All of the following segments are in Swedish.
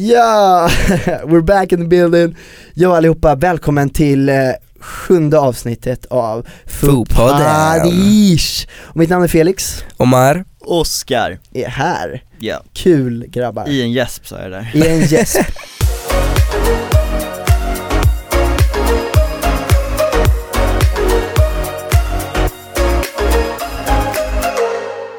Ja, we're back in the building. Ja allihopa, välkommen till eh, sjunde avsnittet av. Fopadish. Och mitt namn är Felix, Omar, Oscar, är här. ja, Kul grabbar. i en gäsp sa jag där I en gäsp.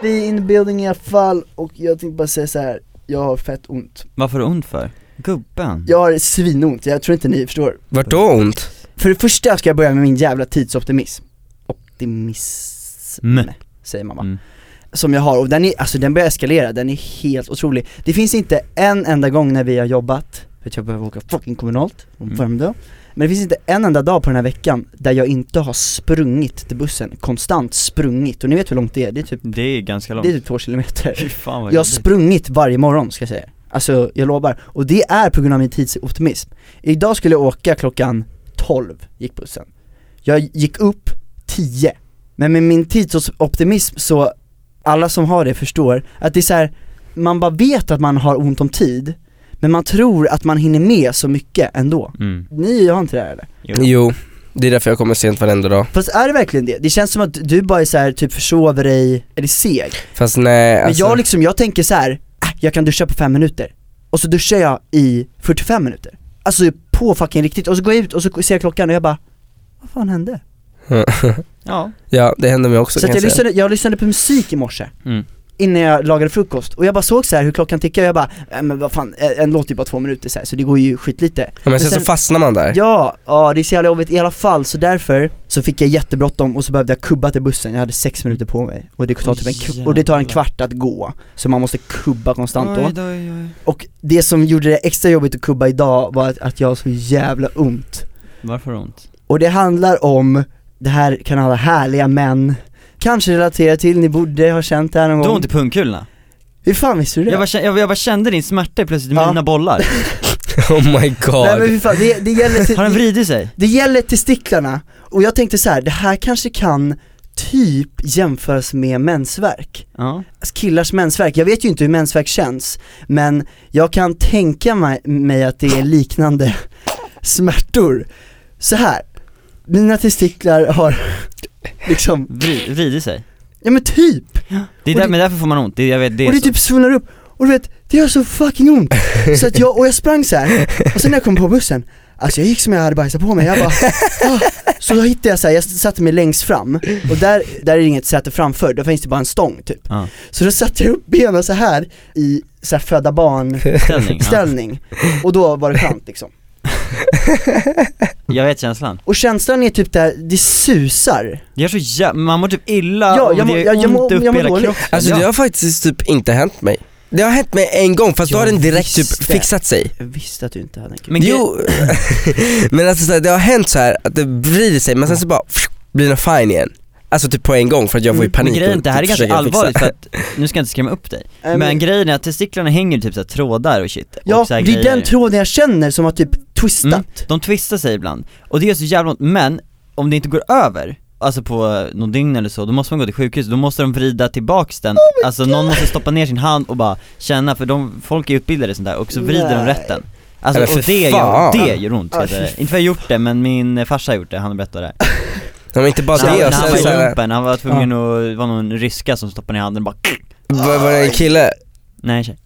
Vi är in the building i alla fall och jag tänkte bara säga så här. Jag har fett ont. Varför har du ont för? Gubben? Jag har svinont, jag tror inte ni förstår. vart då ont? För det första ska jag börja med min jävla tidsoptimism. Optimism, Mm. säger mamma. Mm. Som jag har, och den är, alltså den börjar eskalera, den är helt otrolig. Det finns inte en enda gång när vi har jobbat, för att jag behöver åka fucking kommunalt från Mm. Värmdö. Men det finns inte en enda dag på den här veckan där jag inte har sprungit till bussen, konstant sprungit. Och ni vet hur långt det är, det är typ, Det är ganska långt det är typ två kilometer. Fy fan vad Jag har jobbigt. sprungit varje morgon ska jag säga. Alltså jag lovar. Och det är på grund av min tidsoptimism. Idag skulle jag åka klockan 12, gick bussen. Jag gick upp 10. Men med min tidsoptimism så, alla som har det förstår, att det är så här, man bara vet att man har ont om tid, men man tror att man hinner med så mycket ändå. mm. Ni har inte det här eller? jo. Jo, det är därför jag kommer sent varenda dag Fast är det verkligen det? Det känns som att du bara är så här, typ försover dig, eller seg. Fast nej Men alltså, jag liksom, jag tänker så här, äh, jag kan duscha på fem minuter Och så duschar jag i 45 minuter Alltså på fucking riktigt, och så går jag ut och så ser jag klockan och jag bara Vad fan hände? Ja, Ja det händer mig också Så kan jag, jag säga. lyssnade, jag lyssnade på musik i morse mm. Innan jag lagade frukost, och jag bara såg så här hur klockan tickade och jag bara, äh, men vad fan, en låt är ju bara två minuter så, här, så det går ju skitlite ja, men men sen, sen- så fastnar man där. Ja, ja det är så jävla jobbigt. I alla fall, så därför så fick jag jättebråttom och så behövde jag kubba till bussen, jag hade sex minuter på mig. Och det, tar typ en, Oj, och det tar en jävlar. kvart att gå, så man måste kubba konstant då. Oj, då, oj, oj. Och det som gjorde det extra jobbigt att kubba idag var att, att jag har så jävla ont. Varför ont? Och det handlar om, det här kan alla härliga män kanske relatera till, ni borde ha känt det här någon Du har gång ont i pungkulorna? Hur fan visste du det? Jag bara, kände, jag, jag bara kände din smärta plötsligt i Ja. mina bollar Oh my god Nej men fan, det, det gäller till, Har den vridit sig? det gäller testiklarna, och jag tänkte så här, det här kanske kan typ jämföras med mensvärk Ja Alltså, Killars mensvärk, jag vet ju inte hur mensvärk känns, men jag kan tänka mig, mig att det är liknande smärtor Så här. mina testiklar har liksom, Vrid, vridit sig. Ja men typ, Det är där, det- men därför får man ont, det, jag vet, det är och det så. typ svullnar upp, och du vet, det gör så fucking ont. Så att jag, och jag sprang så här. och sen när jag kom på bussen, alltså jag gick som jag hade bajsat på mig, jag bara ah. Så då hittade jag så här, jag satte mig längst fram, och där, där är det inget säte framför, då finns det bara en stång typ. Ja. Så då satte jag upp benen så här i så här föda barn Ställning, ja. ställning, och då var det skönt liksom Jag vet känslan. Och känslan är typ där, det susar. Det gör så jä- man mår typ illa Ja, och jag det mår- gör jag- jag ont mår- upp jag i hela kroppen. Alltså ja. det har faktiskt typ inte hänt mig. Det har hänt mig en gång fast då har Jag den direkt typ visste. fixat sig. Jag visste att du inte hade en kul Men Jo, men alltså så här, det har hänt så här att det vrider sig men sen så bara blir den fine igen. Alltså typ på en gång för att jag får ju Mm, panik Men grejen, och det här är typ ganska allvarligt för att, nu ska jag inte skrämma upp dig. Men grejen är att testiklarna hänger typ såhär trådar och shit Ja, och så här det är grejer. den tråden jag känner som har typ twistat. Mm, De twistar sig ibland, och det gör så jävla ont, men om det inte går över Alltså på någon dygn eller så, då måste man gå till sjukhus, då måste de vrida tillbaks den Alltså någon måste stoppa ner sin hand och bara känna, för de, folk är utbildade i sånt där och så vrider de Nej. rätt den Alltså och för det gör, det gör ont jag fy Inte för jag har gjort det, men min farsa har gjort det, han berättade det. Ja men inte bara det, och han var här, lumpen, han var tvungen att, det var någon ryska som stoppade ner handen och bara var, var det en kille? Nej tjej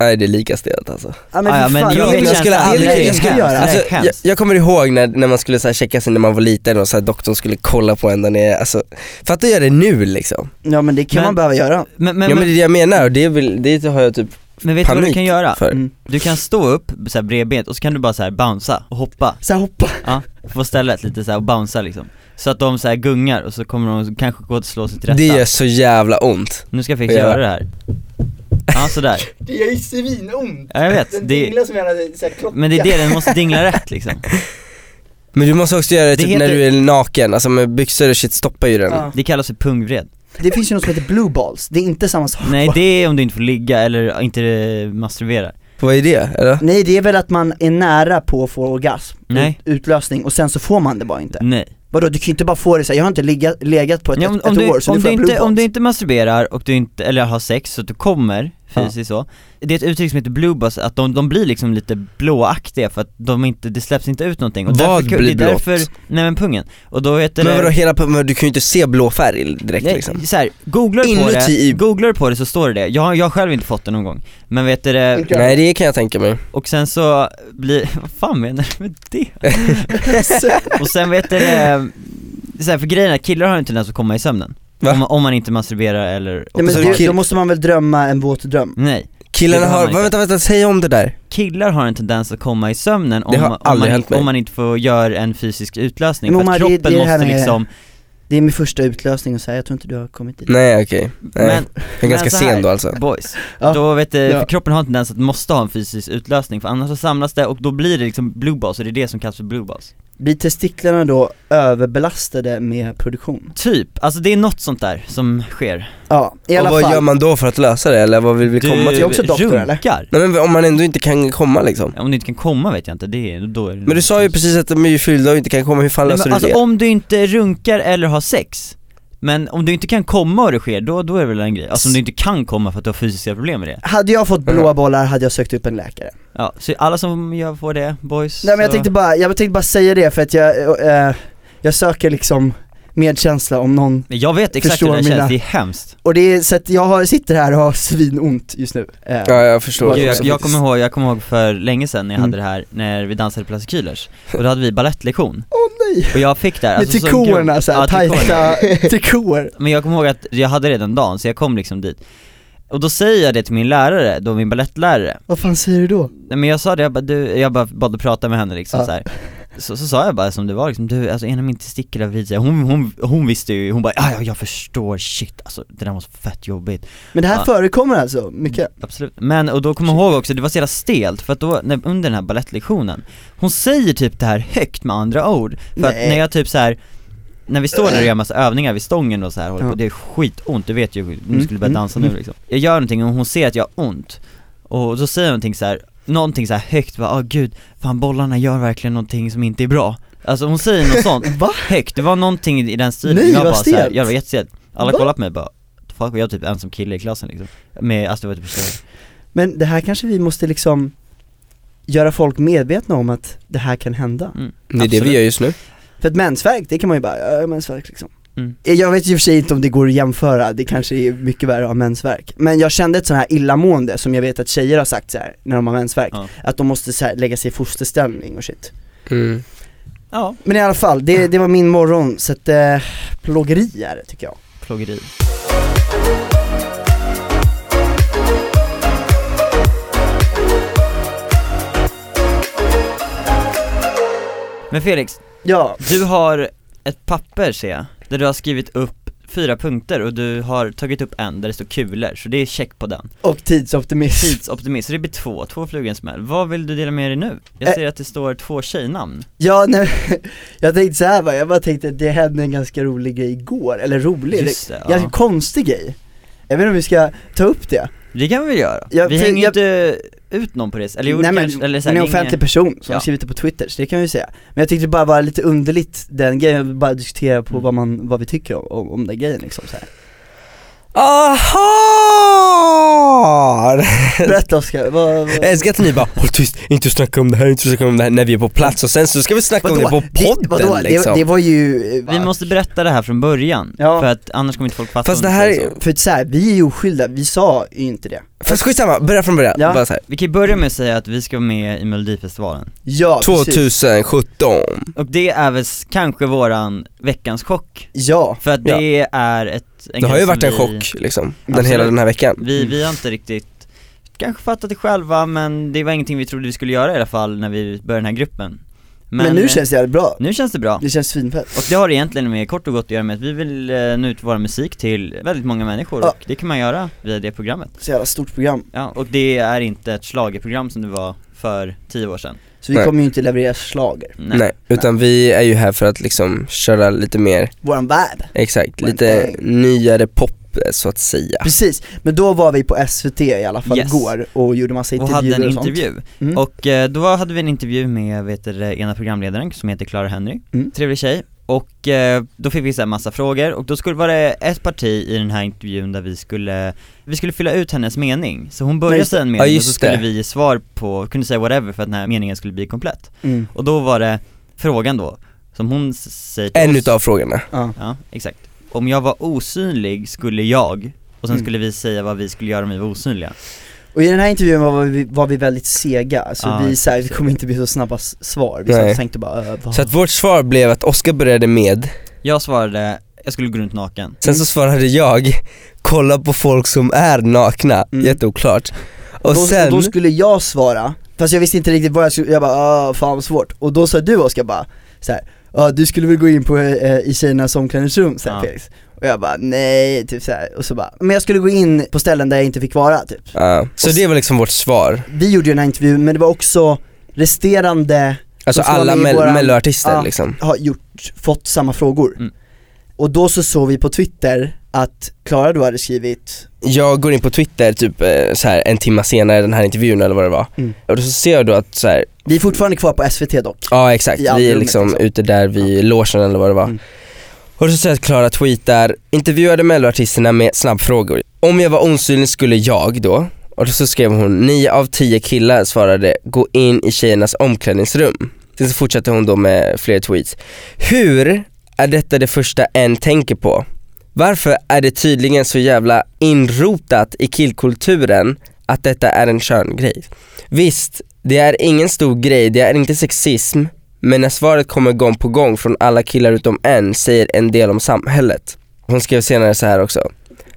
Nej det är lika stelt alltså. Ja Ah, ja, men jag det inte, skulle aldrig- jag jag göra Alltså, jag, jag kommer ihåg när, när man skulle så här, checka sig när man var liten och så här, doktorn skulle kolla på en där nere, alltså fatta göra det nu liksom? Ja men det kan Men- man behöva göra. Men, men, Ja men det är det jag menar och det, väl, det har jag typ men vet du vad du kan göra? mm. Du kan stå upp så här bredbent och så kan du bara så här bouncea och hoppa. Så här, hoppa, Ja, på stället lite så här och bouncea liksom. Så att de så här gungar och så kommer de kanske gå och slå sig till rätta. Det gör så jävla ont. Nu ska jag fixa göra det här Ja sådär, det gör ju svinont. Ja jag vet, Den det, dinglar som en så här klocka men det är det, den måste dingla rätt liksom. Men du måste också göra det Det typ när heter- du är naken, alltså med byxor och shit stoppar ju den. Ja. Det kallas för pungvred. Det finns ju något som heter blue balls, det är inte samma sak. Nej det är om du inte får ligga eller inte masturberar. Vad är det? Eller? Nej det är väl att man är nära på att få orgasm, Nej. Ut, utlösning, och sen så får man det bara inte. Nej Vadå, du kan ju inte bara få det så här, jag har inte legat, legat på ett, ja, om, ett, om, ett du, år så om, nu får du jag inte, om balls. du inte masturberar och du inte, eller har sex så att du kommer fysiskt så Det är ett uttryck som heter blue buzz, att de, de blir liksom lite blåaktiga för att de inte, det släpps inte ut någonting och Vad därför, blir det är därför, blått? nej men pungen, och då heter Men det vadå hela, men du kan ju inte se blå färg direkt Nej, liksom så här, googlar du på det, googlar du på det så står det det. Jag, har- jag har själv inte fått det någon gång. Men vet du det. Nej det kan jag tänka mig och sen så blir, vad fan menar du med det? och sen vet du det, så här, för grejen är att killar har en tendens att komma i sömnen. Va? Om, man- om man inte masturberar eller, Nej, men det, då måste man väl drömma en våt dröm? nej. Killarna har har, vänta vänta, säg om det där Killar har en tendens att komma i sömnen om, om, man, om man inte får göra en fysisk utlösning, Men för att kroppen det är det måste med- liksom Det är min första utlösning och så här, jag tror inte du har kommit dit Nej okej, Nej. Men, men ganska här, sen då alltså Boys, Ja. då vet du, Ja. för kroppen har en tendens att måste ha en fysisk utlösning för annars så samlas det och då blir det liksom blue balls och det är det som kallas för blue balls Blir testiklarna då överbelastade med produktion? Typ, alltså det är något sånt där som sker Ja, i alla Och vad fall gör man då för att lösa det eller vad vill vi komma till? är också doktor, eller? runkar. Nej men om man ändå inte kan komma liksom Om du inte kan komma vet jag inte, det är, då är det Men du sa ju precis att de är ju fyllda och inte kan komma, hur fan Nej, löser men du alltså det? om du inte runkar eller har sex Men om du inte kan komma och det sker, då, då är det väl en grej? Alltså om du inte kan komma för att du har fysiska problem med det Hade jag fått blåa bollar hade jag sökt upp en läkare Ja, så alla som gör får det, boys Nej men jag tänkte bara, jag tänkte bara säga det för att jag, eh, jag söker liksom medkänsla om någon Jag vet exakt hur Förstår det mina- känns, det är hemskt. Och det är så att jag har, sitter här och har svinont just nu. Eh, Ja jag förstår. Jag, jag, faktiskt. kommer ihåg, jag kommer ihåg för länge sedan när jag Mm. hade det här, när vi dansade Plaza och då hade vi ballettlektion Åh nej! Och jag fick där, Med alltså, så trikåerna grov- såhär, Ja, tajta trikåer. Men jag kommer ihåg att jag hade redan dagen, så jag kom liksom dit Och då säger jag det till min lärare, då min ballettlärare Vad fan säger du då? Nej men jag sa det, jag bara, du, jag bara bad att prata med henne liksom Ja. så, så Så sa jag bara som det var liksom, du alltså en av mina testiklar vid sig, hon, hon, hon visste ju, hon bara ja, ja jag förstår, shit alltså det där måste vara fett jobbigt Men det här Ja. förekommer alltså, mycket? Absolut, men och då kommer jag ihåg också, det var så jävla stelt för att då, när, under den här ballettlektionen Hon säger typ det här högt med andra ord, för att Nej. när jag typ så här när vi står där och gör massa övningar vid stången och så här, håller på, det är skitont, du vet ju, nu Mm, skulle börja mm, dansa mm. nu liksom. Jag gör någonting och hon ser att jag har ont. Och då säger hon någonting så här, någonting så här högt, bara åh gud, fan bollarna gör verkligen någonting som inte är bra. Alltså hon säger något sånt. Va? högt, det var någonting i den stilen, Nej, jag bara så här, stelt. jag var jättestelt. Alla Va? kollade på mig bara, fuck, jag var typ ensam kille i klassen liksom. Med, alltså det var typ så. Men det här kanske vi måste liksom göra folk medvetna om att det här kan hända. Mm, Det är det absolut. vi gör just nu För ett mensvärk, det kan man ju bara, ja mensvärk liksom. Mm. Jag vet och för sig inte om det går att jämföra, det kanske är mycket värre att ha mensvärk. Men jag kände ett sånt här illamående som jag vet att tjejer har sagt så här när de har mensvärk Ja. Att de måste så här, lägga sig i fosterställning och shit. Mm. Ja, Men i alla fall, det, det var min morgon, så att eh, plågeri är det tycker jag. Plågeri. Men Felix, Ja, du har ett papper ser jag, där du har skrivit upp fyra punkter och du har tagit upp en där det står kulor, så det är check på den och tidsoptimism Tidsoptimist, så det blir två, två flugor smäll. Vad vill du dela med dig nu? Jag ser att det står två tjejnamn Ja, nej, jag tänkte så här bara, jag bara tänkte att det hände en ganska rolig grej igår, eller rolig, Just det, ganska ja. konstig grej Jag vet inte om vi ska ta upp det? Det kan vi väl göra? Ja, vi hänger jag- inte ut någon på det, eller jo Nej men, kanske, eller så här, är en det offentlig ingen- person som Ja. har skrivit det på twitter, så det kan vi säga Men jag tyckte det bara var lite underligt den grejen, bara diskutera på Mm. vad man, vad vi tycker om, om, om den grejen liksom så här. Aha! Berätta Oskar, vad, vad... Jag älskar att ni bara 'Håll tyst, inte snacka om det här, inte snacka om det här' när vi är på plats och sen så ska vi snacka om det på podden vadå? liksom det, det var ju, Vi måste berätta det här från början, Ja. för att annars kommer inte folk fatta Fast det vi här för att så här, vi är ju oskyldiga, vi sa ju inte det Fast skitsamma, börja från början, Ja. bara så här. Vi kan ju börja med att säga att vi ska vara med i Melodifestivalen Ja, precis. 2017 Och det är väl s- kanske våran veckans chock Ja, För att det är ett en Det har grej ju varit en vi, chock liksom, den Absolut. hela den här veckan Vi, vi har inte riktigt kanske fattat det själva men det var ingenting vi trodde vi skulle göra i alla fall när vi började den här gruppen men, nu eh, känns det jävligt bra, nu känns det bra. Det känns svinfett. Och det har egentligen med kort och gott att göra med att vi vill eh, nå ut vår musik till väldigt många människor Ja. och det kan man göra via det programmet. Så jävla stort program, Ja, och det är inte ett schlagerprogram som det var för tio år sedan. Så vi Nej. kommer ju inte leverera slager. Nej. utan vi är ju här för att liksom köra lite mer, Våran vibe. Exakt, lite nyare pop så att säga Precis, men då var vi på SVT i alla fall Yes. igår och gjorde massa och intervjuer hade en och sånt intervju Mm. Och eh, då hade vi en intervju med, vet du, ena programledaren som heter Clara Henry, Mm. trevlig tjej Och eh, då fick vi så här massa frågor och då skulle vara det ett parti i den här intervjun där vi skulle, vi skulle fylla ut hennes mening. Så hon började säga en Ja, mening och just så skulle det. vi ge svar på, kunde säga whatever för att den här meningen skulle bli komplett. Mm. Och då var det frågan då, som hon säger till En oss, utav frågorna. Ja. Ja, exakt. Om jag var osynlig skulle jag, och sen Mm. skulle vi säga vad vi skulle göra om vi var osynliga. Och i den här intervjun var vi, var vi väldigt sega, alltså Ja, vi, så här, vi sega. kommer inte bli så snabba svar, vi Nej. tänkte bara äh, vad? Så att vårt svar blev att Oskar började med, Jag svarade, jag skulle gå runt naken. sen så svarade jag, kolla på folk som är nakna, Mm. jätteoklart. Och då, sen, och då skulle jag svara, fast jag visste inte riktigt vad jag skulle, jag bara ah, fan vad svårt. Och då sa du Oskar bara så här, ja du skulle väl gå in på, eh, i tjejernas omklädningsrum här, Ja. Felix. Och jag bara nej, typ så här. och så bara, men jag skulle gå in på ställen där jag inte fick vara typ. ja, så det var liksom vårt svar. Vi gjorde ju den här intervjun men det var också resterande Alltså alla mell- våran- melloartister Ja. liksom. har gjort, fått samma frågor. Mm. Och då så såg vi på Twitter att Klara då hade skrivit, Jag går in på Twitter typ eh, så här en timme senare den här intervjun eller vad det var. Mm. Och då så ser jag då att så här, vi är fortfarande kvar på SVT dock. ja exakt, vi är liksom liksom. ute där vid logen eller vad det var. Mm. Och då ser jag att Klara tweetar, intervjuade melloartisterna med snabbfrågor. Om jag var osynlig skulle jag då, och då så skrev hon, 9 av 10 killar svarade, gå in i tjejernas omklädningsrum. Sen så fortsatte hon då med fler tweets. Hur är detta det första en tänker på? Varför är det tydligen så jävla inrotat i killkulturen att detta är en köngrej? Visst, det är ingen stor grej, det är inte sexism, men när svaret kommer gång på gång från alla killar utom en säger en del om samhället. Hon skrev senare så här också.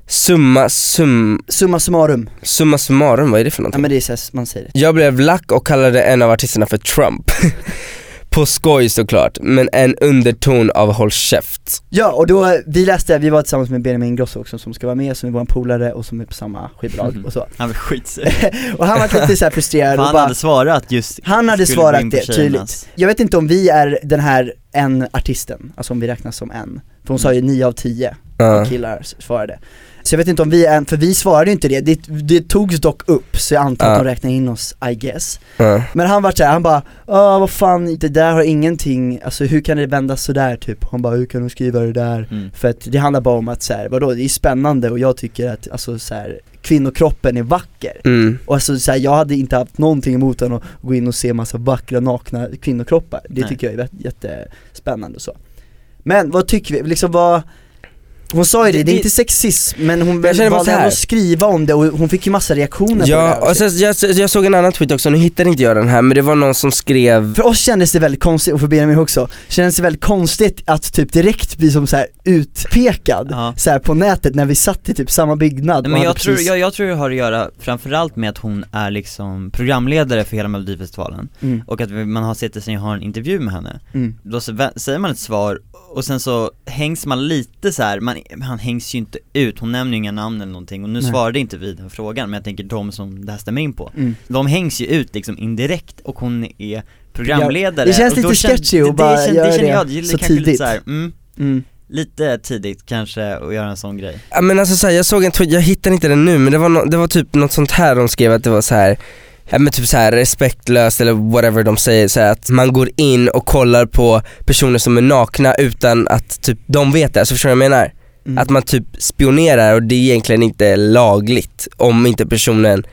Summa sum, Summa summarum, summa summarum, vad är det för ja någonting? men det är så man säger det. Jag blev lack och kallade en av artisterna för Trump. På skoj såklart, men en underton av håll käft. Ja och då, vi läste, vi var tillsammans med Benjamin Ingrosso också som ska vara med, som är vår polare och som är på samma skivbolag och så. Han var skitsur. Och han var lite såhär frustrerad och Han bara, hade svarat just han hade svarat det tydligt. Jag vet inte om vi är den här en artisten, alltså om vi räknas som en. För hon sa ju 9 av 10 Ja. killar svarade. Så jag vet inte om vi är en, för vi svarade ju inte det, det, det togs dock upp så jag antar att de räknar in oss I guess. Men han var såhär, han bara ah vad fan, det där har ingenting, alltså hur kan det vändas sådär typ? Han bara hur kan du skriva det där? Mm. För att det handlar bara om att så här, vadå, det är spännande och jag tycker att alltså så här, kvinnokroppen är vacker. Mm. Och alltså så här, jag hade inte haft någonting emot än att gå in och se massa vackra nakna kvinnokroppar. Det Nej. tycker jag är jät- jättespännande och så. Men vad tycker vi, liksom vad hon sa ju det, Det- det är det- inte sexism men hon Jag valde här. ändå att skriva om det och hon fick ju massa reaktioner på det Ja, där och sen, jag, jag såg en annan tweet också, nu hittar inte jag den här men det var någon som skrev För oss kändes det väldigt konstigt, och för Benjamin också, kändes det väldigt konstigt att typ direkt bli som så här utpekad Ja. så här på nätet när vi satt i typ samma byggnad men jag hade tror, precis- jag, jag tror det har att göra framförallt med att hon är liksom programledare för hela melodifestivalen mm, och att man har sett sig har en intervju med henne mm. Då säger man ett svar och sen så hängs man lite så här, man, han hängs ju inte ut, hon nämner ju inga namn eller någonting och nu Nej. svarade inte vi den frågan men jag tänker de som det här stämmer in på Mm. De hängs ju ut liksom indirekt och hon är programledare Det känns lite sketchy det, att bara det, känner- göra det känner det jag, det så tidigt. lite så här, mm, Mm. lite tidigt kanske att göra en sån grej Ja men alltså så här, jag såg en tweet, jag hittar inte den nu men det var, no, det var typ något sånt här de skrev att det var så här Ja men typ så här respektlöst eller whatever de säger, så att man går in och kollar på personer som är nakna utan att typ de vet det, alltså förstår du vad jag menar? Mm. Att man typ spionerar och det är egentligen inte lagligt om inte personen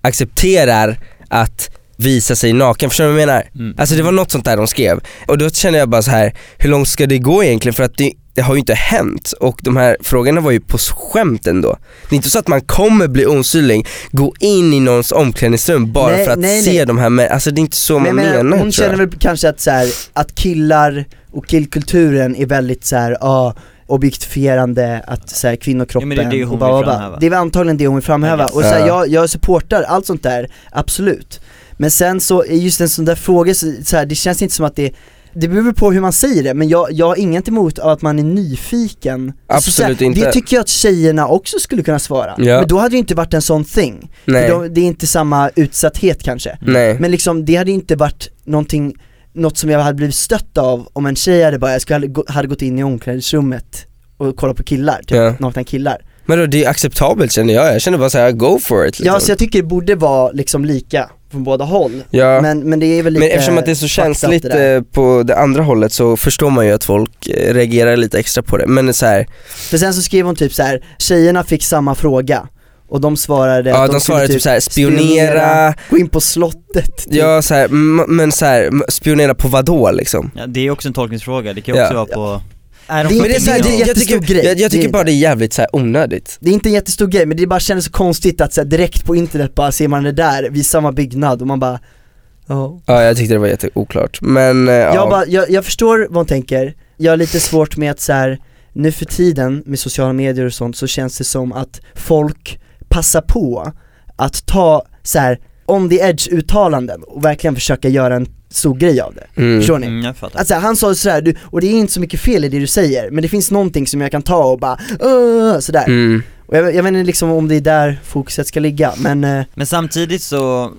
accepterar att visa sig naken, förstår du vad jag menar? mm. Alltså det var något sånt där de skrev, och då kände jag bara så här: hur långt ska det gå egentligen? För att det, det har ju inte hänt, och de här frågorna var ju på skämt ändå. Det är inte så att man kommer bli osynlig, gå in i någons omklädningsrum bara Nej, för att nej, se nej. de här med, alltså det är inte så Men man jag menar, hon känner väl kanske att så här, att killar och killkulturen är väldigt så här, ja objektifierande, att så här, kvinnokroppen Ja, det är det hon och framhäva. Det är väl antagligen det hon vill framhäva, och så här, Ja. jag, jag supportar allt sånt där, absolut Men sen så, är just en sån där fråga, så, så här, det känns inte som att det det beror på hur man säger det, men jag, jag har inget emot att man är nyfiken Alltså, så här, Absolut inte. Det tycker jag att tjejerna också skulle kunna svara, Ja. men då hade det inte varit en sån thing, Nej, för då, det är inte samma utsatthet kanske nej. men liksom det hade inte varit någonting, något som jag hade blivit stött av om en tjej hade bara, jag skulle, hade, gå- hade gått in i omklädningsrummet och kollat på killar, typ Ja. nakna killar Men då, det är acceptabelt känner jag, jag känner bara såhär, go for it liksom. Ja så jag tycker det borde vara liksom lika från båda håll Ja. men, men det är väl lite Men eftersom att det är så känsligt det eh, på det andra hållet så förstår man ju att folk eh, reagerar lite extra på det. Men så här, För sen så skrev hon typ så här: tjejerna fick samma fråga och de svarade ja att de skulle svarade typ såhär, spionera, gå in på slottet typ. ja så här, m- men så här, m- spionera på vad då liksom? Ja, det är också en tolkningsfråga, det kan ju Ja. också vara på är de Det är- Men det är så här, det är det, en jag jättestor tycker, grej. jag, jag Det tycker bara det. det är jävligt så här onödigt. Det är inte en jättestor grej men det bara kändes så konstigt att så här, direkt på internet bara ser man det där vid samma byggnad och man bara Ja Ja jag tyckte det var jätteoklart, men eh, ja. jag, bara, jag, jag förstår vad hon tänker, jag har lite svårt med att så här, nu för tiden med sociala medier och sånt så känns det som att folk passar på att ta så här on the edge uttalanden och verkligen försöka göra en stor grej av det. mm. Förstår ni? Mm, jag fattar. Alltså han sa sådär, du, och det är inte så mycket fel i det du säger, men det finns någonting som jag kan ta och bara uh, sådär. Mm. Och jag, jag vet inte liksom om det är där fokuset ska ligga, men eh, Men samtidigt så,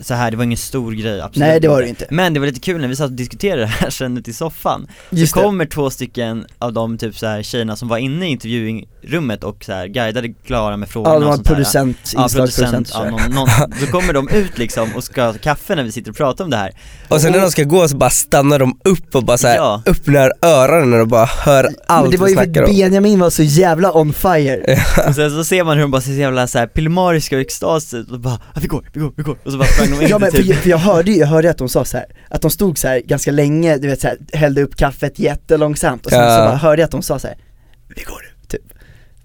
så här, det var ingen stor grej absolut nej det var det inte. Men det var lite kul när vi satt och diskuterade det här sen i soffan Just Så det. kommer två stycken av de typ så här tjejerna som var inne i intervjurummet och så här guidade Klara med frågorna Ja, de och var producent, Ja, producent, så ja, någon, någon, då kommer de ut liksom och ska ha kaffe när vi sitter och pratar om det här Och sen när de ska gå så bara stannar de upp och bara så här, Ja. öppnar öronen och bara hör allt Men det var ju för att. Benjamin var så jävla on fire. Och sen så ser man hur de bara ser så jävla så här pillemariska och extasiga ut och bara ah, vi går, vi går, vi går och så bara sprang de in Ja men för, typ jag- för jag hörde ju, jag hörde att de sa så här, att de stod så här ganska länge, du vet så här, hällde upp kaffet jättelångsamt och sen Ja. så bara hörde jag att de sa så här, vi går nu, typ.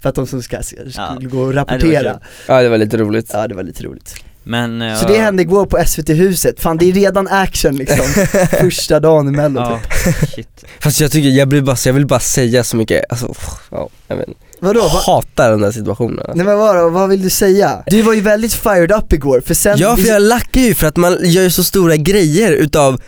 För att de som ska, skulle Ja. gå och det var rapportera. kul. Ja det var lite roligt. Ja det var lite roligt. Men eh, Så det hände igår på SVT-huset, fan det är redan action liksom, första dagen i mello Ja, typ. Fast jag tycker, jag blir bara, jag vill bara säga så mycket, alltså, ja, jag vet. Vadå? Va? hatar den där situationen alltså. Nej men vadå, vad vill du säga? Du var ju väldigt fired up igår, för sen Ja för jag lackar ju för att man gör så stora grejer utav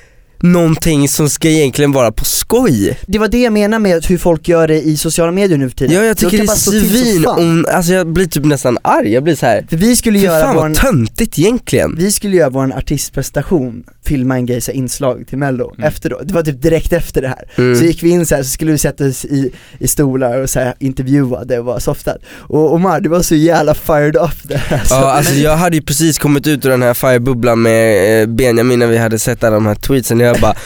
någonting som ska egentligen vara på skoj. Det var det jag menar med hur folk gör det i sociala medier nu för tiden Ja jag tycker det är svin, om, alltså jag blir typ nästan arg, jag blir så här. För vi skulle Fy göra fan vår, vad töntigt egentligen. vi skulle göra vår artistprestation, filma en grej, inslag till mello, Mm. efteråt, det var typ direkt efter det här Mm. Så gick vi in så här, så skulle vi sätta oss i, i stolar och så här, intervjuade och vara softad Och Omar, du var så jävla fired up där alltså. Ja alltså jag hade ju precis kommit ut ur den här firebubblan med eh, Benjamin när vi hade sett alla de här tweetsen och jag bara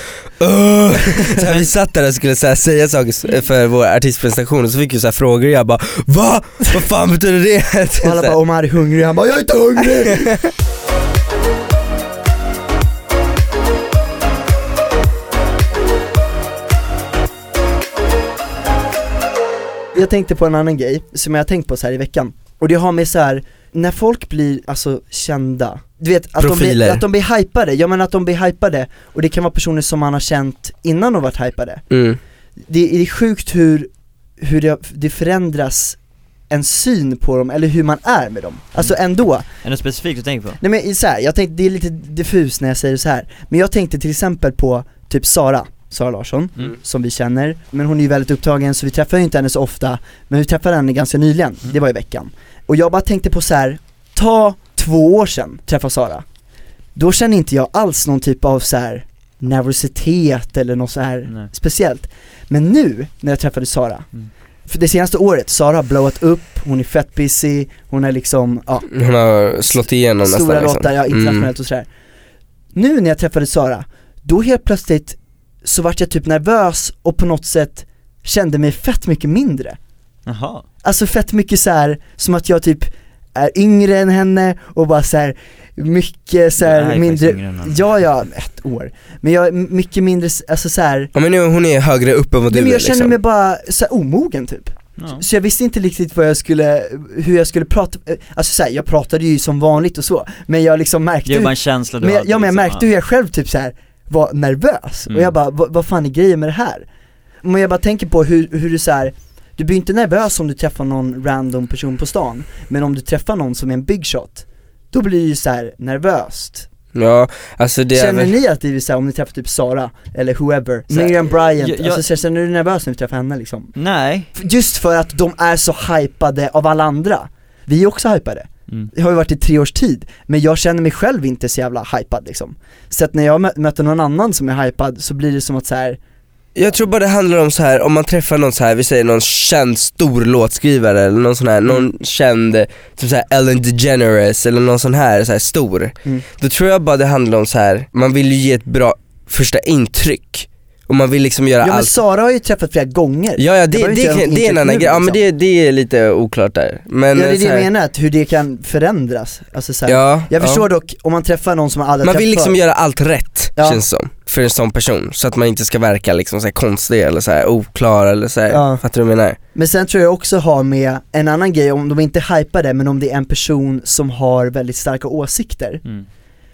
"Ugh." så här, Vi satt där och skulle så här, säga saker för vår artistpresentation och så fick vi så här frågor och jag bara VA? Vad fan betyder det? Och alla bara Omar är hungrig, han bara 'Jag är inte hungrig' Jag tänkte på en annan grej som jag har tänkt på så här i veckan Och det har med så här när folk blir alltså kända Du vet att de, blir, att de blir hypade, ja men att de blir hypade Och det kan vara personer som man har känt innan de varit hypade mm. det, det är sjukt hur, hur det, det förändras en syn på dem, eller hur man är med dem Alltså ändå, Är det något specifikt du tänker på? nej men så här, jag tänkte, det är lite diffus när jag säger så här Men jag tänkte till exempel på typ Sara, Sara Larsson, Mm. som vi känner Men hon är ju väldigt upptagen så vi träffar ju inte henne så ofta Men vi träffade henne ganska nyligen, Mm. det var i veckan Och jag bara tänkte på så här, ta två år sedan, träffa Sara Då känner inte jag alls någon typ av så här nervositet eller något så här Nej. speciellt Men nu, när jag träffade Sara Mm. För det senaste året, Sara har blowat upp, hon är fett busy, hon är liksom, ja, Hon har slått igenom nästan stora liksom. låtar, ja internationellt och sådär Nu när jag träffade Sara, då helt plötsligt så vart jag typ nervös och på något sätt kände mig fett mycket mindre Jaha, Alltså fett mycket så här som att jag typ är yngre än henne och bara så här mycket så här faktiskt mindre, ja ja, ett år Men jag är mycket mindre, alltså så här. Ja men nu, hon är högre upp än vad Nej du men är jag känner liksom. mig bara så här omogen typ ja. Så jag visste inte riktigt vad jag skulle, hur jag skulle prata, alltså så här, jag pratade ju som vanligt och så Men jag liksom märkte Det är bara en känsla du men jag, hade, ja men jag liksom. märkte hur jag själv typ så här var nervös, och Mm. jag bara, vad, vad fan är grejen med det här? Men jag bara tänker på hur, hur du så här, du blir inte nervös om du träffar någon random person på stan Men om du träffar någon som är en big shot Då blir det ju så här nervöst. Ja, alltså det Känner väl, ni att det är så här, om ni träffar typ Sara, eller whoever, Miriam Bryant, jag- jag- alltså så känner du nervös när du träffar henne liksom? Nej, Just för att de är så hypade av alla andra. Vi är också hypade. Mm. det har ju varit i tre års tid, men jag känner mig själv inte så jävla hypad liksom. Så att när jag mö- möter någon annan som är hypad så blir det som att så här Jag tror bara det handlar om så här om man träffar någon så här, vi säger någon känd stor låtskrivare eller någon sån här, någon Mm. känd, typ så här Ellen DeGeneres eller någon sån här, så här stor. Mm. Då tror jag bara det handlar om så här man vill ju ge ett bra första intryck. Och man vill liksom göra Ja men allt Sara har ju träffat flera gånger Ja ja det, det, kan, något det är en annan grej, ja men liksom. det, det är lite oklart där. Men Ja det är det jag menar, att hur det kan förändras, alltså så här, Ja, Jag ja. förstår dock, om man träffar någon som man aldrig Man vill liksom göra allt rätt, Ja. känns som, för en sån person. Så att man inte ska verka liksom så här konstig eller så här oklar eller så här. Ja. fattar du vad jag menar? Men sen tror jag också har med en annan grej, om de inte hypar det, men om det är en person som har väldigt starka åsikter Mm.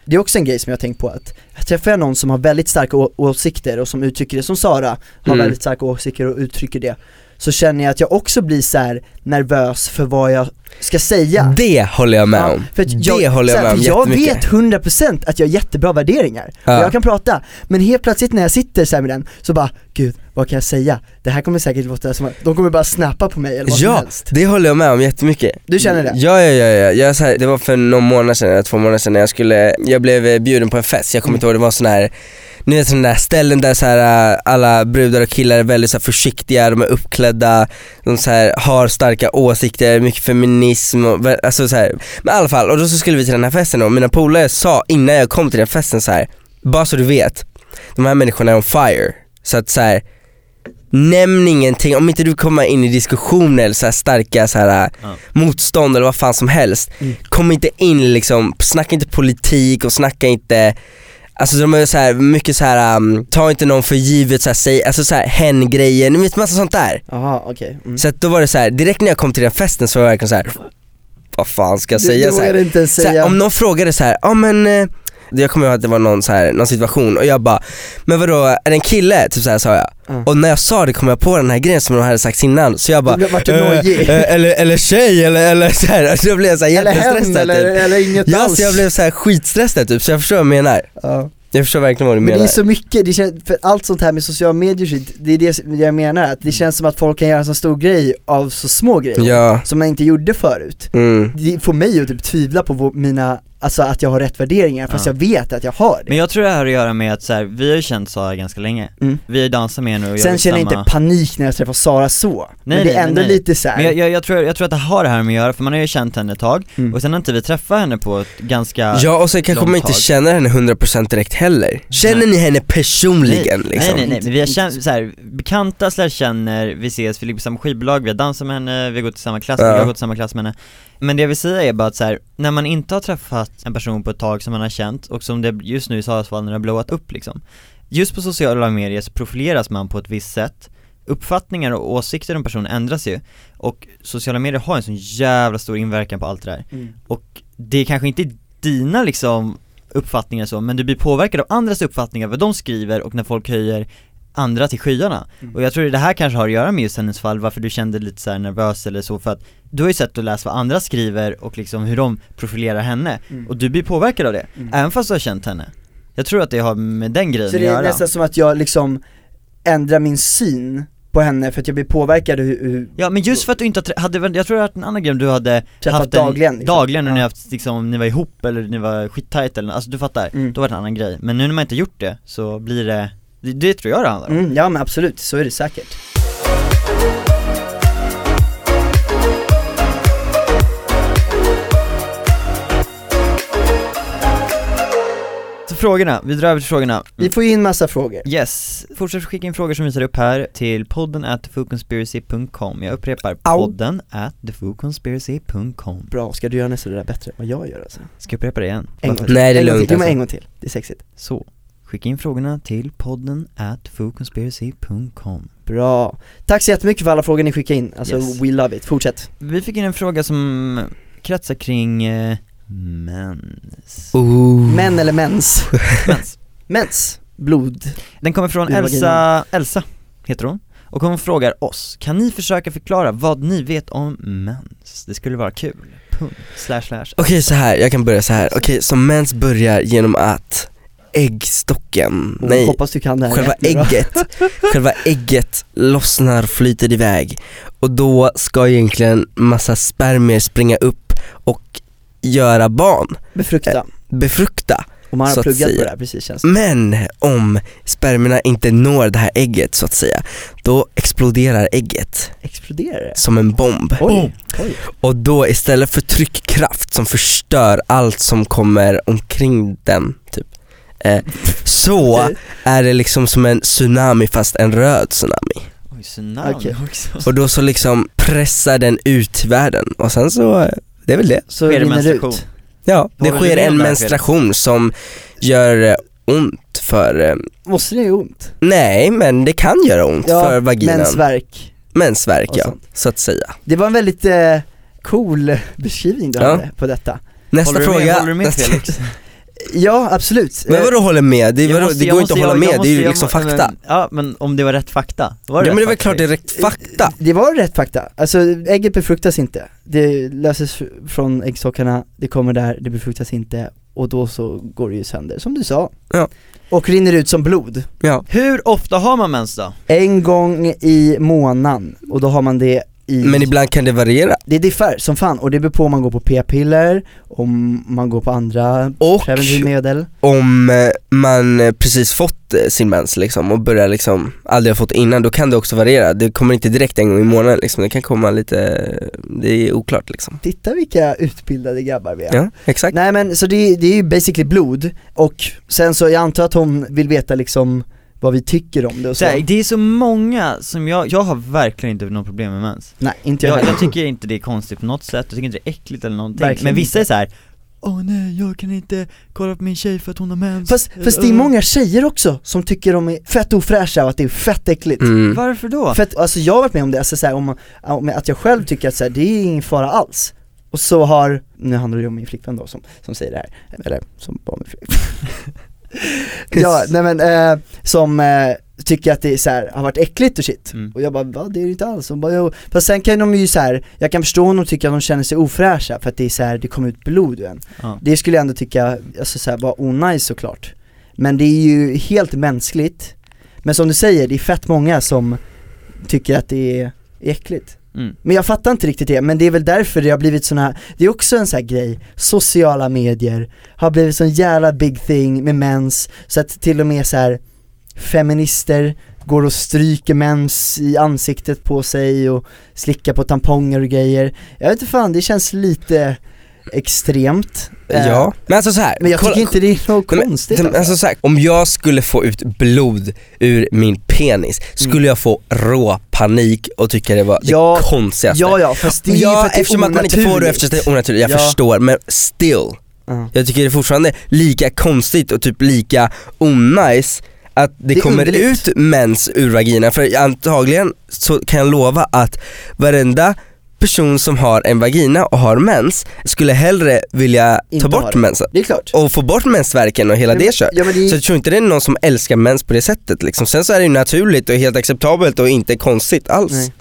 Det är också en grej som jag har tänkt på att Träffar jag någon som har väldigt starka åsikter och som uttrycker det, som Sara har Mm. väldigt starka åsikter och uttrycker det Så känner jag att jag också blir så här nervös för vad jag ska säga Det håller jag med Ja, om. för att det jag, håller jag här, med om Jag vet 100% att jag har jättebra värderingar, Ja. och jag kan prata, men helt plötsligt när jag sitter så med den, så bara Gud, vad kan jag säga? Det här kommer säkert låta som de kommer bara snappa på mig eller vad som Ja, helst det håller jag med om jättemycket. Du känner det? Ja, ja, ja, ja. Jag, så här, det var för någon månad sedan, eller två månader sedan jag skulle, jag blev bjuden på en fest, jag kommer Mm. inte ihåg, det var sån här ni vet sådana där ställen där så här, äh, alla brudar och killar är väldigt så försiktiga, de är uppklädda, de så här, har starka åsikter, mycket feminism och, alltså så här. Men i alla fall, och då så skulle vi till den här festen och mina polare sa innan jag kom till den festen så här, bara så du vet, de här människorna är on fire. Så att så här, nämn ingenting, om inte du kommer in i diskussioner eller så här starka så här, Ja. motstånd eller vad fan som helst, Mm. kom inte in liksom, snacka inte politik och snacka inte Alltså de är så här, mycket så här, um, ta inte någon för givet, så här, säg, alltså så här, hen-grejer, ni vet massa sånt där. Jaha okej, mm. Så att då var det så här, direkt när jag kom till den festen så var jag verkligen så här. vad fan ska jag Du- säga du så här? inte ens Så här, säga Om någon frågade så här, ja men eh, jag kommer ihåg att det var någon, så här, någon situation och jag bara, men vadå, är det en kille? Typ så här sa jag. Ja. Och när jag sa det kom jag på den här grejen som de hade sagt innan, så jag bara, vart du eh, nojig? eh, eller, eller tjej eller, eller så här, alltså jag blev så här Eller jättestressad eller, typ. eller inget Ja, alls så jag blev så här skitstressad typ, så jag förstår vad du menar. ja. Jag förstår verkligen vad du Men det menar. är så mycket, det känns, för allt sånt här med sociala medier shit, det är det jag menar, att det känns som att folk kan göra en så stor grej av så små grejer Ja, Som man inte gjorde förut mm. Det får mig att typ tvivla på mina, alltså att jag har rätt värderingar fast Ja. jag vet att jag har det Men jag tror det här har att göra med att så här, vi har ju känt Sara ganska länge, Mm. vi dansat med henne och Sen gör känner jag samma... inte panik när jag träffar Sara så, men det nej, är ändå nej. lite så här. Men jag, jag, jag, tror, jag tror att det har det här med att göra, för man har ju känt henne ett tag, Mm. och sen har inte vi träffat henne på ett ganska Ja och så kanske man inte tag. känner henne 100% direkt heller. Känner Nej. ni henne personligen nej, liksom? Nej nej nej, men vi har känt, så här, bekanta slash känner, vi ses, vi ligger på samma skivbolag, vi har dansat med henne, vi har gått i samma klass, Ja. jag har gått i samma klass med henne Men det jag vill säga är bara att så här, när man inte har träffat en person på ett tag som man har känt, och som det just nu i Saras fall när det har blowat upp liksom Just på sociala medier så profileras man på ett visst sätt Uppfattningar och åsikter om personen ändras ju Och sociala medier har en sån jävla stor inverkan på allt det där Mm. och det är kanske inte dina liksom uppfattningar så, men du blir påverkad av andras uppfattningar, vad de skriver och när folk höjer andra till skyarna. Mm. Och jag tror det här kanske har att göra med just hennes fall, varför du kände lite så nervös eller så, för att du har ju sett och läst vad andra skriver och liksom hur de profilerar henne, Mm. och du blir påverkad av det, Mm. även fast du har känt henne. Jag tror att det har med den grejen Så att det är göra. nästan som att jag liksom ändrar min syn på henne för att jag blir påverkad hur, hur Ja men just för att du inte hade, jag tror att en annan grej om du hade Träffat haft en, dagligen, liksom. dagligen ni Ja. haft liksom, ni var ihop eller ni var skittajt eller alltså du fattar, Mm. då var det en annan grej. Men nu när man inte gjort det så blir det, det, det tror jag det handlar om. mm, Ja men absolut, så är det säkert frågorna, vi drar över till frågorna. Vi får in massa frågor Yes, fortsätt skicka in frågor som vi tar upp här till podden at thefoodconspiracy.com Jag upprepar, Au. podden at thefoodconspiracy.com Bra, ska du göra nästan det där bättre än vad jag gör alltså? Ska jag upprepa det igen? En gång till, Nej, det är lugnt, till, jo men alltså. en gång till, det är sexigt Så, skicka in frågorna till podden at foodconspiracy.com Bra, tack så jättemycket för alla frågor ni skickade in, alltså Yes. we love it, fortsätt Vi fick in en fråga som kretsar kring eh, mens. Ooh. Män eller mens? mens. Mens, blod, Den kommer från Elsa, Elsa heter hon, och hon frågar oss, kan ni försöka förklara vad ni vet om mens? Det skulle vara kul, punkt, slash slash Okej så här, jag kan börja så här. okej så mens börjar genom att äggstocken, Och nej, hoppas du kan det här själva ägget, själva ägget lossnar, flyter iväg. Och då ska egentligen massa spermier springa upp och göra barn, Befrukta, befrukta Och man har pluggat på det här precis känns det. Men om spermierna inte når det här ägget så att säga, då exploderar ägget. Exploderar det? som en bomb. Oj, oj. Och då istället för tryckkraft som förstör allt som kommer omkring den typ eh, Så är det liksom som en tsunami fast en röd tsunami Oj, tsunami Okej. också Och då så liksom pressar den ut världen och sen så, eh, det är väl det Så Sker det menstruation? ut? Ja, det var det sker en det här menstruation som gör eh, ont för, Måste det göra ont? nej men det kan göra ont för vaginan mensvärk Mensvärk ja, sånt. så att säga Det var en väldigt eh, cool beskrivning du Ja. hade på detta Nästa Håller du med, fråga håller du med Felix? Ja absolut. Men vadå håller med? Det, är Jag vadå, måste- det går måste- inte att hålla jag- med, jag det är ju måste- liksom fakta. men- Ja men om det var rätt fakta, var det Ja men det väl klart det är rätt fakta. Det var rätt fakta, alltså ägget befruktas inte. Det löses från äggstockarna, det kommer där, det befruktas inte och då så går det ju sönder, som du sa. Ja. Och rinner ut som blod. Ja, Hur ofta har man mens då? En gång i månaden, och då har man det i men ibland kan det variera. Det diffar som fan, och det beror på om man går på p-piller, om man går på andra Och preventivmedel. om eh, man eh, precis fått eh, sin mens liksom och börjar liksom, aldrig har fått innan, då kan det också variera. Det kommer inte direkt en gång i månaden liksom, det kan komma lite, det är oklart liksom. Titta vilka utbildade grabbar vi är. Ja, exakt. Nej men så det, det är ju basically blod, och sen så jag antar att hon vill veta liksom vad vi tycker om det och så, här, det är så många som jag, jag har verkligen inte något problem med mens Nej inte jag jag, jag tycker inte det är konstigt på något sätt, jag tycker inte det är äckligt eller någonting Verkligen Men vissa inte. är så här. Åh nej, jag kan inte kolla på min tjej för att hon har mens Fast, fast det är många tjejer också som tycker de är fett ofräscha och att det är fett äckligt mm. Varför då? För att, alltså jag har varit med om det, alltså så här, om, om att jag själv tycker att så här, det är ingen fara alls Och så har, nu handlar det ju om min flickvän då som, som säger det här, eller som var min flickvän Ja, nej men, eh, som eh, tycker att det är så här, har varit äckligt och shit Mm. Och jag bara, va det är det inte alls, bara, jo. Fast sen kan de ju så här, jag kan förstå om de tycker att de känner sig ofräscha för att det är så här, det kommer ut blod ur en Ja. Det skulle jag ändå tycka, alltså så här, var onajs såklart Men det är ju helt mänskligt Men som du säger, det är fett många som tycker att det är äckligt Mm. Men jag fattar inte riktigt det, men det är väl därför det har blivit såna här, det är också en sån här grej, sociala medier har blivit sån jävla big thing med mens, så att till och med så här feminister går och stryker mens i ansiktet på sig och slickar på tamponger och grejer Jag vet inte fan, det känns lite extremt Eh, Ja, men alltså så här. Men jag kolla- tycker inte det är något men- konstigt men alltså. alltså så här, om jag skulle få ut blod ur min penis, skulle Mm. jag få rå panik och tycka det var Ja, det konstigaste Ja ja, fast det är ju för Ja, att det är eftersom att man inte får det onaturligt. eftersom det är onaturligt, jag Ja. förstår, men still Ja. Jag tycker det är fortfarande lika konstigt och typ lika onajs att det, Det kommer underligt. ut mens ur vaginan, för antagligen så kan jag lova att varenda person som har en vagina och har mens skulle hellre vilja Inte ta bort mensen Det är klart och få bort mensvärken och hela Ja, men- det kör. ja, det Så jag tror inte det är någon som älskar mens på det sättet liksom. Sen så är det ju naturligt och helt acceptabelt och inte konstigt alls. Nej.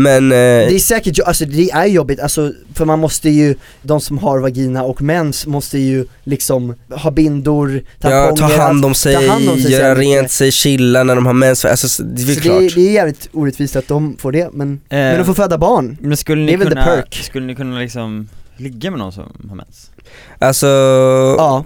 Men, eh, Det är säkert, alltså det är jobbigt, alltså, för man måste ju, de som har vagina och mens måste ju liksom ha bindor, ja, tamponger, ta hand om sig, ta hand om sig göra rent sig, chilla när de har mens, alltså så- det är väl Så klart. det, är- det är jävligt orättvist att de får det, men, Eh, men de får föda barn Men skulle det ni är väl the kunna, perk. skulle ni kunna liksom ligga med någon som har mens? Alltså, Ja,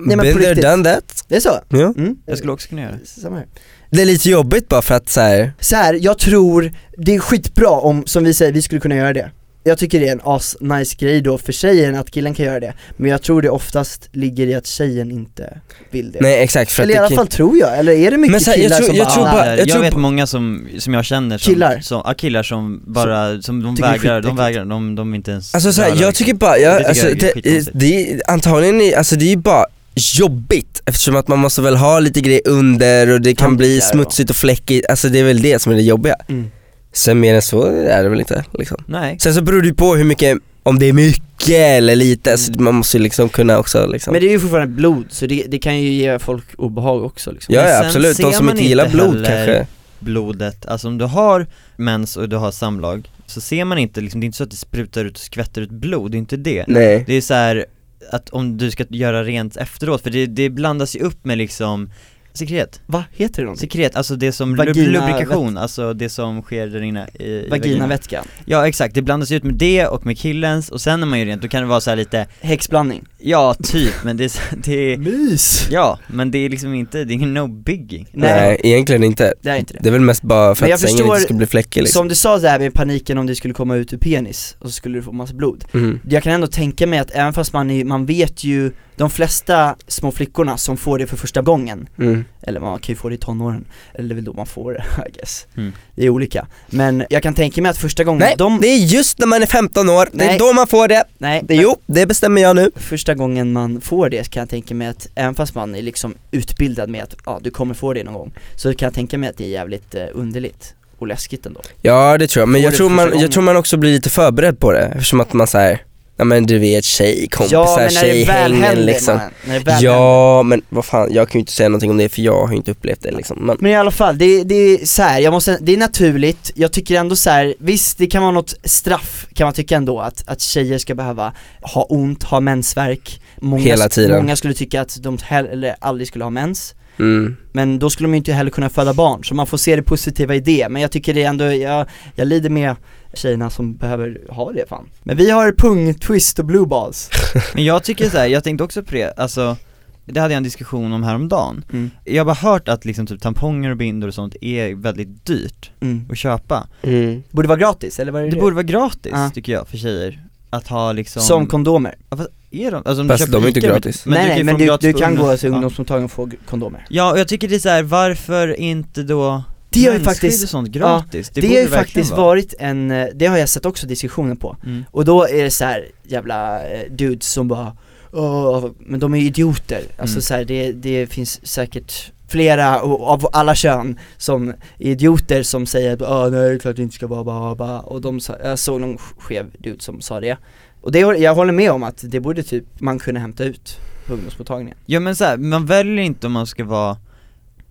Nej, men been there done that. det är så? Ja. Mm. Jag skulle också kunna göra det Samma här. Det är lite jobbigt bara för att så här, Så här, jag tror, det är skitbra om, som vi säger, vi skulle kunna göra det. Jag tycker det är en as nice grej då för tjejen att killen kan göra det. Men jag tror det oftast ligger i att tjejen inte vill det. Nej exakt för Eller i alla det fall tror jag, eller är det mycket Men så här, jag killar tror- som jag bara, tror "Ah, bara- jag, jag tror vet på- många som, som jag känner som, Killar? som, ja, killar som bara, som de det vägrar, de vägrar, de, de vill inte ens Alltså så här, jag liksom. tycker bara, Det jag, tycker alltså, jag det, det är antagligen, alltså det är bara jobbigt eftersom att man måste väl ha lite grejer under och det kan bli smutsigt och fläckigt, alltså det är väl det som är det jobbiga. Mm. Sen mer än så är det väl inte liksom. Nej, Sen så beror det ju på hur mycket, om det är mycket eller lite, så man måste ju liksom kunna också liksom. Men det är ju fortfarande blod, så det, det kan ju ge folk obehag också liksom. Ja, ja absolut, de som inte gillar blod kanske. blodet, alltså om du har mens och du har samlag så ser man inte liksom, det är inte så att det sprutar ut och skvätter ut blod, det är inte det. Nej. Det är så här att om du ska göra rent efteråt, för det, det blandas ju upp med liksom sekret, Va, heter det någonting? sekret, alltså det som Vagina- lub- lubrikation, alltså det som sker där inne i, i vaginan. Vaginavätska, Ja exakt, det blandas ut med det och med killens och sen när man gör rent då kan det vara så här lite häxblandning Ja, typ, men det är, det är, Mys! ja, men det är liksom inte, det är no biggie Nej. Nej, egentligen inte. Det är inte det. Det är väl mest bara för Men jag att sängen förstår- inte ska bli fläckig liksom. Som du sa där med paniken om det skulle komma ut ur penis, och så skulle du få massa blod Mm. Jag kan ändå tänka mig att även fast man, är, man vet ju, de flesta små flickorna som får det för första gången Mm. Eller man kan ju få det i tonåren, eller det är väl då man får det I guess Mm. Det är olika, men jag kan tänka mig att första gången Nej, de, det är just när man är 15 år, det Nej. är då man får det. nej, det jo, det bestämmer jag nu. första gången man får det kan jag tänka mig att även fast man är liksom utbildad med att ja, du kommer få det någon gång Så kan jag tänka mig att det är jävligt eh, underligt och läskigt ändå. Ja det tror jag, men jag tror, man, första jag tror man också blir lite förberedd på det eftersom att man säger Ja men du vet tjejkompisar, Ja men tjejhängen händer liksom man, när det händer. Ja men vad fan, jag kan ju inte säga någonting om det för jag har ju inte upplevt det liksom men, Men i alla fall, det, det är så här, jag måste, det är naturligt, jag tycker ändå så här, visst det kan vara något straff kan man tycka ändå att, att tjejer ska behöva ha ont, ha mensvärk många, Hela tiden. Många skulle tycka att de heller aldrig skulle ha mens mm. Men då skulle de ju inte heller kunna föda barn, så man får se det positiva i det Men jag tycker det är ändå, jag, jag lider med tjejerna som behöver ha det fan Men vi har pung-twist och blue balls Men jag tycker så här, jag tänkte också på det, alltså det hade jag en diskussion om häromdagen mm. Jag har bara hört att liksom typ tamponger och bindor och sånt är väldigt dyrt Mm. att köpa Mm. Borde vara gratis, eller vad är det? Det borde vara gratis Ja. tycker jag för tjejer Att ha liksom Som kondomer Ja, fast är de? Alltså, om Fast du köper de är inte gratis. Men Nej du nej kan men du, du på kan gå till ungdomsmottagningen och få kondomer Ja, och jag tycker det är så här, varför inte då Det har ju faktiskt- och sånt gratis? Det, borde har ju faktiskt vara. varit en, eh, det har jag sett också diskussioner på mm. Och då är det så här jävla eh, dudes som bara Åh, men de är idioter, alltså Mm. så här, det, det finns säkert flera av alla kön som är idioter som säger att nej det är klart det inte ska vara bara, bara. och de sa, jag såg någon skev dude som sa det Och det, jag håller med om att det borde typ man kunna hämta ut på ungdomsmottagningen Ja men så här, man väljer inte om man ska vara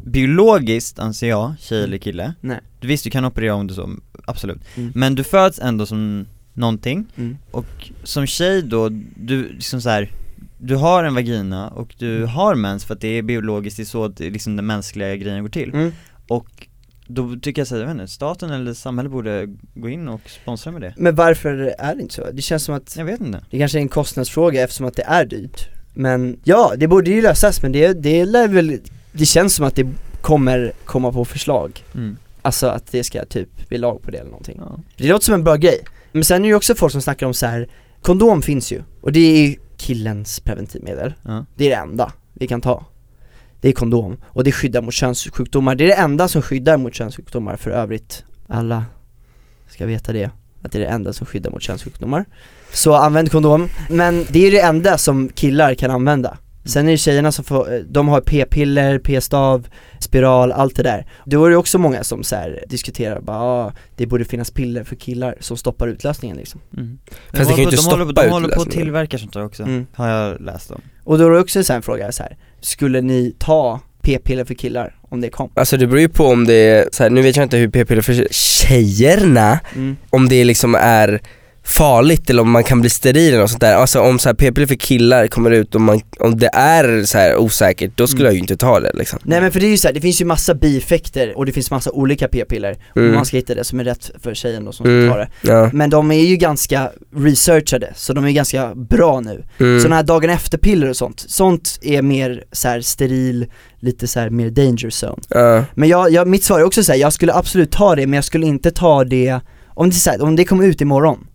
biologiskt anser jag, tjej eller kille Nej. Du Visst du kan operera om du så, absolut Mm. Men du föds ändå som någonting mm. och som tjej då, du liksom så här, du har en vagina och du Mm. har mens för att det är biologiskt, det är så att det, liksom den mänskliga grejen går till Mm. Och då tycker jag såhär, jag vet inte, staten eller samhället borde gå in och sponsra med det Men varför är det inte så? Det känns som att Jag vet inte Det kanske är en kostnadsfråga eftersom att det är dyrt Men ja, det borde ju lösas men det, det lär väl Det känns som att det kommer komma på förslag. Mm. Alltså att det ska typ bli lag på det eller någonting. Ja. Det låter som en bra grej. Men sen är det ju också folk som snackar om så här. Kondom finns ju, och det är ju killens preventivmedel. Ja. Det är det enda vi kan ta. Det är kondom, och det skyddar mot könssjukdomar. Det är det enda som skyddar mot könssjukdomar för övrigt. Alla ska veta det, att det är det enda som skyddar mot könssjukdomar. Så använd kondom, men det är det enda som killar kan använda Sen är det tjejerna som får, eh, de har p-piller, p-stav, spiral, allt det där Då är det också många som så här diskuterar bara, ah, det borde finnas piller för killar som stoppar utlösningen liksom Mm. det kan ju inte de håller, på- stoppa de håller på att utlösningen. tillverka sånt där också, Mm. har jag läst om Och då är det också så en fråga så här. skulle ni ta p-piller för killar om det kom? Alltså det beror ju på om det är, så här, nu vet jag inte hur p-piller för tjejerna, Mm. om det liksom är farligt eller om man kan bli steril eller något sånt där. Alltså om så här p-piller för killar kommer ut och man, om det är så här osäkert, då skulle Mm. jag ju inte ta det liksom. Nej men för det är ju så här, det finns ju massa bieffekter och det finns massa olika p-piller Mm. och man ska hitta det som är rätt för tjejen då som ska Mm. ta det Ja. Men de är ju ganska researchade, så de är ganska bra nu Mm. Sådana här dagen efter-piller och sånt, sånt är mer så här steril, lite så här mer danger zone Ja. Men jag, jag, mitt svar är också så här, jag skulle absolut ta det men jag skulle inte ta det, om det, så här, om det kommer ut imorgon,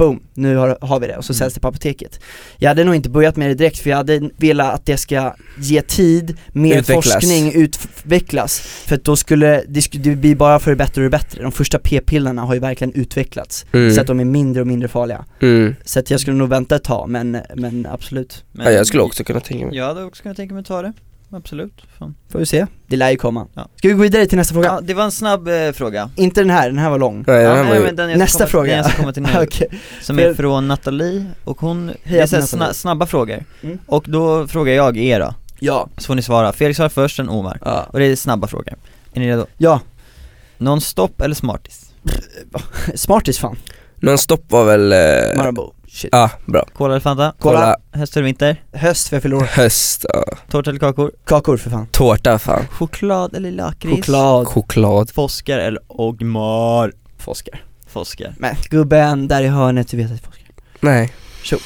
boom, nu har, har vi det och så Mm. säljs det på apoteket Jag hade nog inte börjat med det direkt för jag hade velat att det ska ge tid, mer Utvecklas. forskning utvecklas För att då skulle, det, skulle, det blir bara för det bättre och det bättre, de första p-pillerna har ju verkligen utvecklats Mm. Så att de är mindre och mindre farliga Mm. Så att jag skulle nog vänta ett tag men, men absolut, Men Ja, jag skulle också kunna tänka mig. Jag hade också kunnat tänka mig att ta det, absolut Fan. får vi se, det lär ju komma Ja. Ska vi gå vidare till nästa fråga? Ja, det var en snabb eh, fråga Inte den här, den här var lång ja, den här var nej, ju, men den jag ska Nästa komma, fråga. Den jag ska komma till nu, Okej, som är från Nathalie, och hon, det är så här till Nathalie. sna, snabba frågor, Mm. och då frågar jag er då, ja, så får ni svara, Felix svarar först, sen Omar, ja, och det är snabba frågor Är ni redo? ja. Non-stop eller Smarties? Smarties fan, non-stop var väl, eh, Marabou, Shit. Ja, bra. Cola eller Fanta? Cola. Cola. Höst eller vinter? Höst för jag fyller år. Höst, ja. Tårta eller kakor? Kakor för fan. Tårta fan. Choklad eller lakrits? Choklad. Choklad. Foskar eller Ogmar? Foskar. Foskar. Men gubben där i hörnet, du vet att det är Foskar. Nej. Tjo.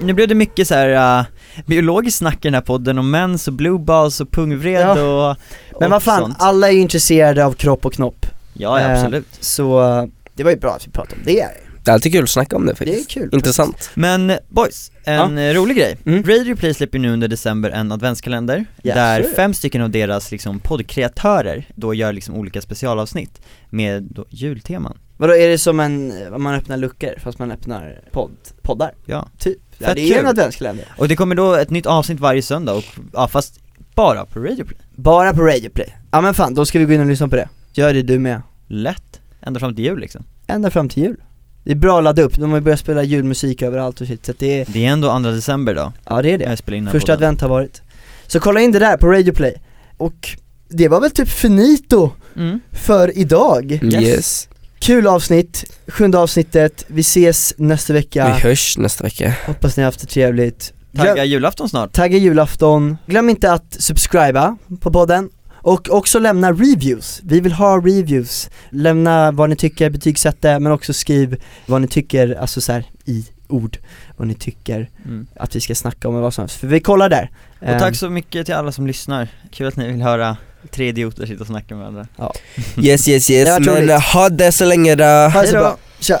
Nu blev det mycket så här. Uh, biologiskt snack i den här podden om mens och blue balls och pungvred Ja. och, Men vad fan, sånt. alla är ju intresserade av kropp och knopp Ja, ja Eh, absolut. Så eh, det var ju bra att vi pratade om det, Det är alltid kul att snacka om det det är faktiskt. kul Intressant. Men boys, en eh, rolig grej. Mm. Radio Play släpper nu under december en adventskalender Yes, där sir. fem stycken av deras liksom poddkreatörer då gör liksom olika specialavsnitt med då julteman. Vadå, är det som en, man öppnar luckor fast man öppnar podd, poddar? Ja. Typ, ja, det är ju en kul. adventskalender Och det kommer då ett nytt avsnitt varje söndag och, ja fast bara på Radio Play. Bara på Radio Play. Ja men fan, då ska vi gå in och lyssna på det Gör det du med Lätt, ända fram till jul liksom. Ända fram till jul Det är bra att ladda upp, de har ju börjat spela julmusik överallt och shit, så att det är, Det är ändå andra december då, ja det är det jag spelar in den här Första podden. advent har varit Så kolla in det där på Radio Play Och det var väl typ finito Mm. för idag Yes. Kul avsnitt, sjunde avsnittet, vi ses nästa Vi vecka hörs nästa vecka. Hoppas ni har haft det trevligt. Tagga Glöm, julafton snart. tagga julafton, glöm inte att subscriba på podden. Och också lämna reviews, vi vill ha reviews. Lämna vad ni tycker, betygsätta men också skriv vad ni tycker, alltså så här, i ord. Vad ni tycker Mm. att vi ska snacka om och vad som helst, för vi kollar där. Och Ehm, tack så mycket till alla som lyssnar. Kul att ni vill höra tre idioter sitta och snacka med varandra. Yes yes yes, var men roligt. eh, ha det så länge då. Ha det så bra, tja!